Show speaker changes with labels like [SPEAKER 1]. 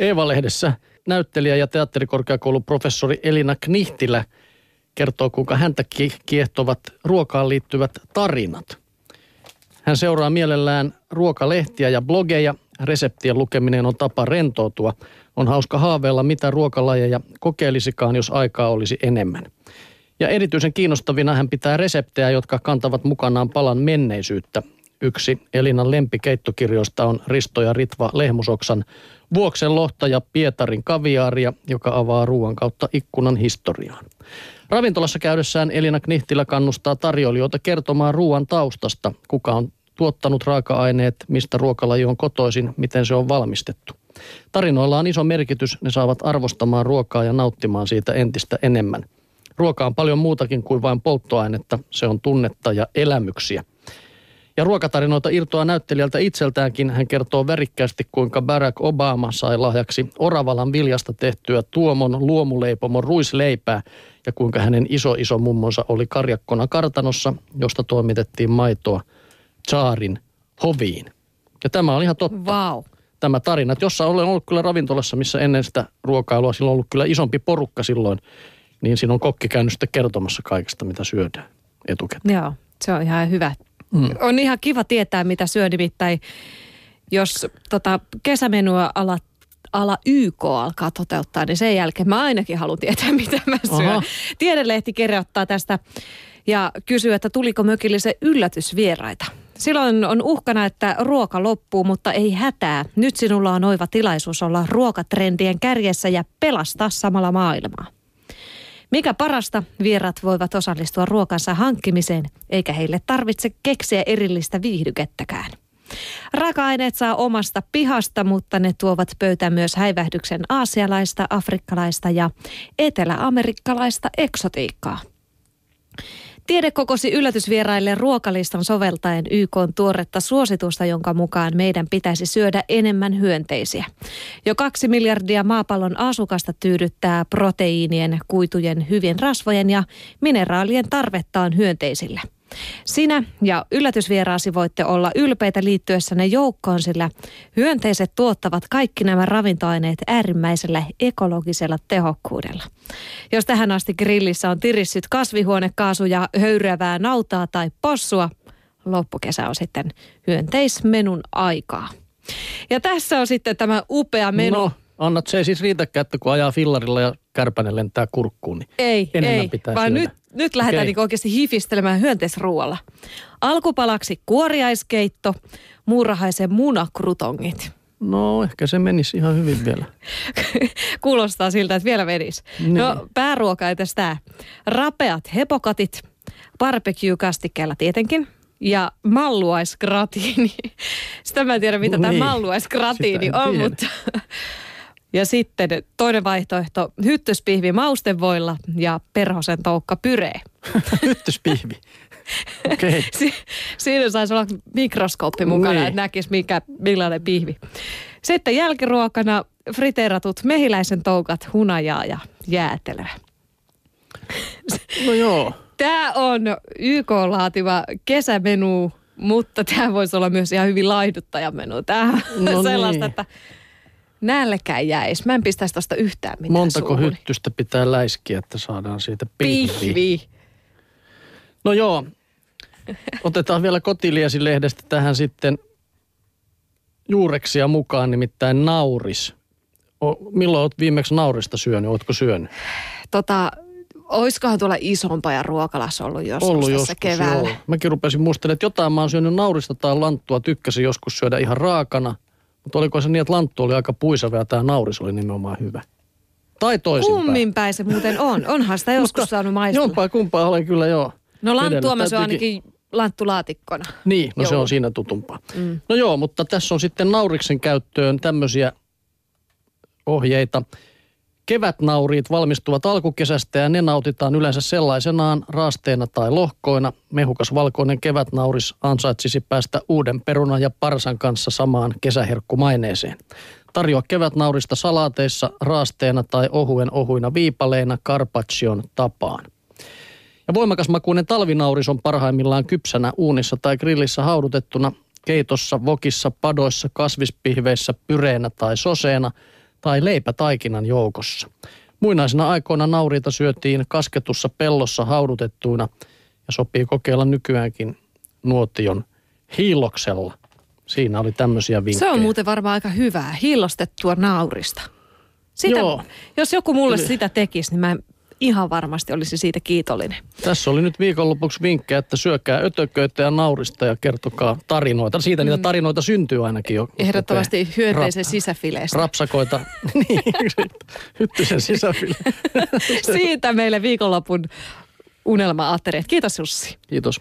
[SPEAKER 1] Eeva-lehdessä näyttelijä ja teatterikorkeakoulun professori Elina Knihtilä kertoo, kuinka häntä kiehtovat ruokaan liittyvät tarinat. Hän seuraa mielellään ruokalehtiä ja blogeja. Reseptien lukeminen on tapa rentoutua. On hauska haaveilla, mitä ruokalajeja kokeilisikaan, jos aikaa olisi enemmän. Ja erityisen kiinnostavina hän pitää reseptejä, jotka kantavat mukanaan palan menneisyyttä. Yksi Elinan lempikeittokirjoista on Risto ja Ritva Lehmusoksan Vuoksen lohta ja Pietarin kaviaaria, joka avaa ruoan kautta ikkunan historiaan. Ravintolassa käydessään Elina Knihtilä kannustaa tarjoilijoita kertomaan ruoan taustasta, kuka on tuottanut raaka-aineet, mistä ruokalaji on kotoisin, miten se on valmistettu. Tarinoilla on iso merkitys, ne saavat arvostamaan ruokaa ja nauttimaan siitä entistä enemmän. Ruoka on paljon muutakin kuin vain polttoainetta, se on tunnetta ja elämyksiä. Ja ruokatarinoita irtoaa näyttelijältä itseltäänkin. Hän kertoo värikkäästi, kuinka Barack Obama sai lahjaksi Oravalan viljasta tehtyä tuomon luomuleipomon ruisleipää ja kuinka hänen iso iso mummonsa oli karjakkona kartanossa, josta toimitettiin maitoa Tsaarin hoviin. Ja tämä on ihan totta.
[SPEAKER 2] Wow.
[SPEAKER 1] Tämä tarina, jossa olen ollut kyllä ravintolassa, missä ennen sitä ruokailua, silloin on ollut kyllä isompi porukka silloin, niin siinä on kokki käynyt sitten kertomassa kaikesta, mitä syödään etukäteen.
[SPEAKER 2] Joo, se on ihan hyvä. Mm. On ihan kiva tietää, mitä syö nimittäin, jos tota, kesämenua alat ala YK alkaa toteuttaa, niin sen jälkeen mä ainakin haluan tietää, mitä mä syön. Aha. Tiedelehti kirjoittaa tästä ja kysyy, että tuliko mökille se yllätysvieraita. Silloin on uhkana, että ruoka loppuu, mutta ei hätää. Nyt sinulla on oiva tilaisuus olla ruokatrendien kärjessä ja pelastaa samalla maailmaa. Mikä parasta, vierat voivat osallistua ruokansa hankkimiseen, eikä heille tarvitse keksiä erillistä viihdykettäkään. Raaka-aineet saa omasta pihasta, mutta ne tuovat pöytään myös häivähdyksen aasialaista, afrikkalaista ja eteläamerikkalaista eksotiikkaa. Tiede kokosi yllätysvieraille ruokalistan soveltaen YK on tuoretta suositusta, jonka mukaan meidän pitäisi syödä enemmän hyönteisiä. Jo kaksi miljardia maapallon asukasta tyydyttää proteiinien, kuitujen, hyvien rasvojen ja mineraalien tarvettaan hyönteisillä – sinä ja yllätysvieraasi voitte olla ylpeitä liittyessänne joukkoon, sillä hyönteiset tuottavat kaikki nämä ravintoaineet äärimmäisellä ekologisella tehokkuudella. Jos tähän asti grillissä on tirissyt kasvihuonekaasuja, höyryävää nautaa tai possua, loppukesä on sitten hyönteismenun aikaa. Ja tässä on sitten tämä upea menu. No,
[SPEAKER 1] annat se ei siis riitäkään, että kun ajaa fillarilla ja kärpänen lentää kurkkuun, niin
[SPEAKER 2] ei, ei, pitää vaan syödä. nyt nyt lähdetään okay. niin oikeasti hifistelemään hyönteisruoalla. Alkupalaksi kuoriaiskeitto, muurahaisen munakrutongit.
[SPEAKER 1] No ehkä se menisi ihan hyvin vielä.
[SPEAKER 2] Kuulostaa siltä, että vielä menisi. Niin. No pääruoka ei tämä. Rapeat hepokatit, barbecue-kastikkeella tietenkin ja malluaisgratiini. Sitä mä en tiedä, mitä no niin. tämä malluaisgratiini on, tiedä. mutta ja sitten toinen vaihtoehto, hyttyspihvi maustevoilla ja perhosen toukka pyree.
[SPEAKER 1] hyttyspihvi. Okay.
[SPEAKER 2] Si- siinä saisi olla mikroskooppi mukana, niin. että näkisi mikä, millainen pihvi. Sitten jälkiruokana friteeratut mehiläisen toukat, hunajaa ja jäätelöä.
[SPEAKER 1] No joo.
[SPEAKER 2] Tämä on YK-laativa kesämenu, mutta tämä voisi olla myös ihan hyvin laihduttaja-menu. Tämä on no sellaista, niin. että nälkään jäisi. Mä en pistäisi tosta yhtään mitään
[SPEAKER 1] Montako
[SPEAKER 2] suuhuni.
[SPEAKER 1] hyttystä pitää läiskiä, että saadaan siitä pihvi?
[SPEAKER 2] Pihvi.
[SPEAKER 1] No joo. Otetaan vielä kotiliesi-lehdestä tähän sitten juureksia mukaan, nimittäin nauris. O, milloin olet viimeksi naurista syönyt? Oletko syönyt?
[SPEAKER 2] Tota, oiskohan tuolla isompaa ja ruokalassa ollut joskus ollut tässä joskus, keväällä? Joo.
[SPEAKER 1] Mäkin rupesin muistelemaan, että jotain mä oon syönyt naurista tai lanttua. Tykkäsin joskus syödä ihan raakana. Mutta oliko se niin, että lanttu oli aika puisava ja tämä nauris oli nimenomaan hyvä? Tai toisinpäin.
[SPEAKER 2] Kummin päin se muuten on. Onhan sitä joskus saanut maistua.
[SPEAKER 1] Jompaa kumpaa olen kyllä joo.
[SPEAKER 2] No lanttua mä syön ainakin lanttulaatikkona.
[SPEAKER 1] Niin, no Joulu. se on siinä tutumpaa. Mm. No joo, mutta tässä on sitten nauriksen käyttöön tämmöisiä ohjeita. Kevätnauriit valmistuvat alkukesästä ja ne nautitaan yleensä sellaisenaan raasteena tai lohkoina. Mehukas valkoinen kevätnauris ansaitsisi päästä uuden perunan ja parsan kanssa samaan kesäherkkumaineeseen. Tarjoa kevätnaurista salaateissa raasteena tai ohuen ohuina viipaleina carpaccion tapaan. Ja voimakas makuinen talvinauris on parhaimmillaan kypsänä uunissa tai grillissä haudutettuna keitossa, vokissa, padoissa, kasvispihveissä, pyreenä tai soseena – tai leipätaikinan joukossa. Muinaisina aikoina nauriita syötiin kasketussa pellossa haudutettuina ja sopii kokeilla nykyäänkin nuotion hiiloksella. Siinä oli tämmöisiä vinkkejä.
[SPEAKER 2] Se on muuten varmaan aika hyvää, hiillostettua naurista. Sitä,
[SPEAKER 1] Joo.
[SPEAKER 2] Jos joku mulle sitä tekisi, niin mä ihan varmasti olisi siitä kiitollinen.
[SPEAKER 1] Tässä oli nyt viikonlopuksi vinkkejä, että syökää ötököitä ja naurista ja kertokaa tarinoita. Siitä niitä tarinoita syntyy ainakin jo.
[SPEAKER 2] Mm. Ehdottomasti hyönteisen
[SPEAKER 1] rap-
[SPEAKER 2] sisäfileistä.
[SPEAKER 1] Rapsakoita. niin, hyttysen sisäfile.
[SPEAKER 2] Siitä meille viikonlopun unelma-aattereet. Kiitos Jussi.
[SPEAKER 1] Kiitos.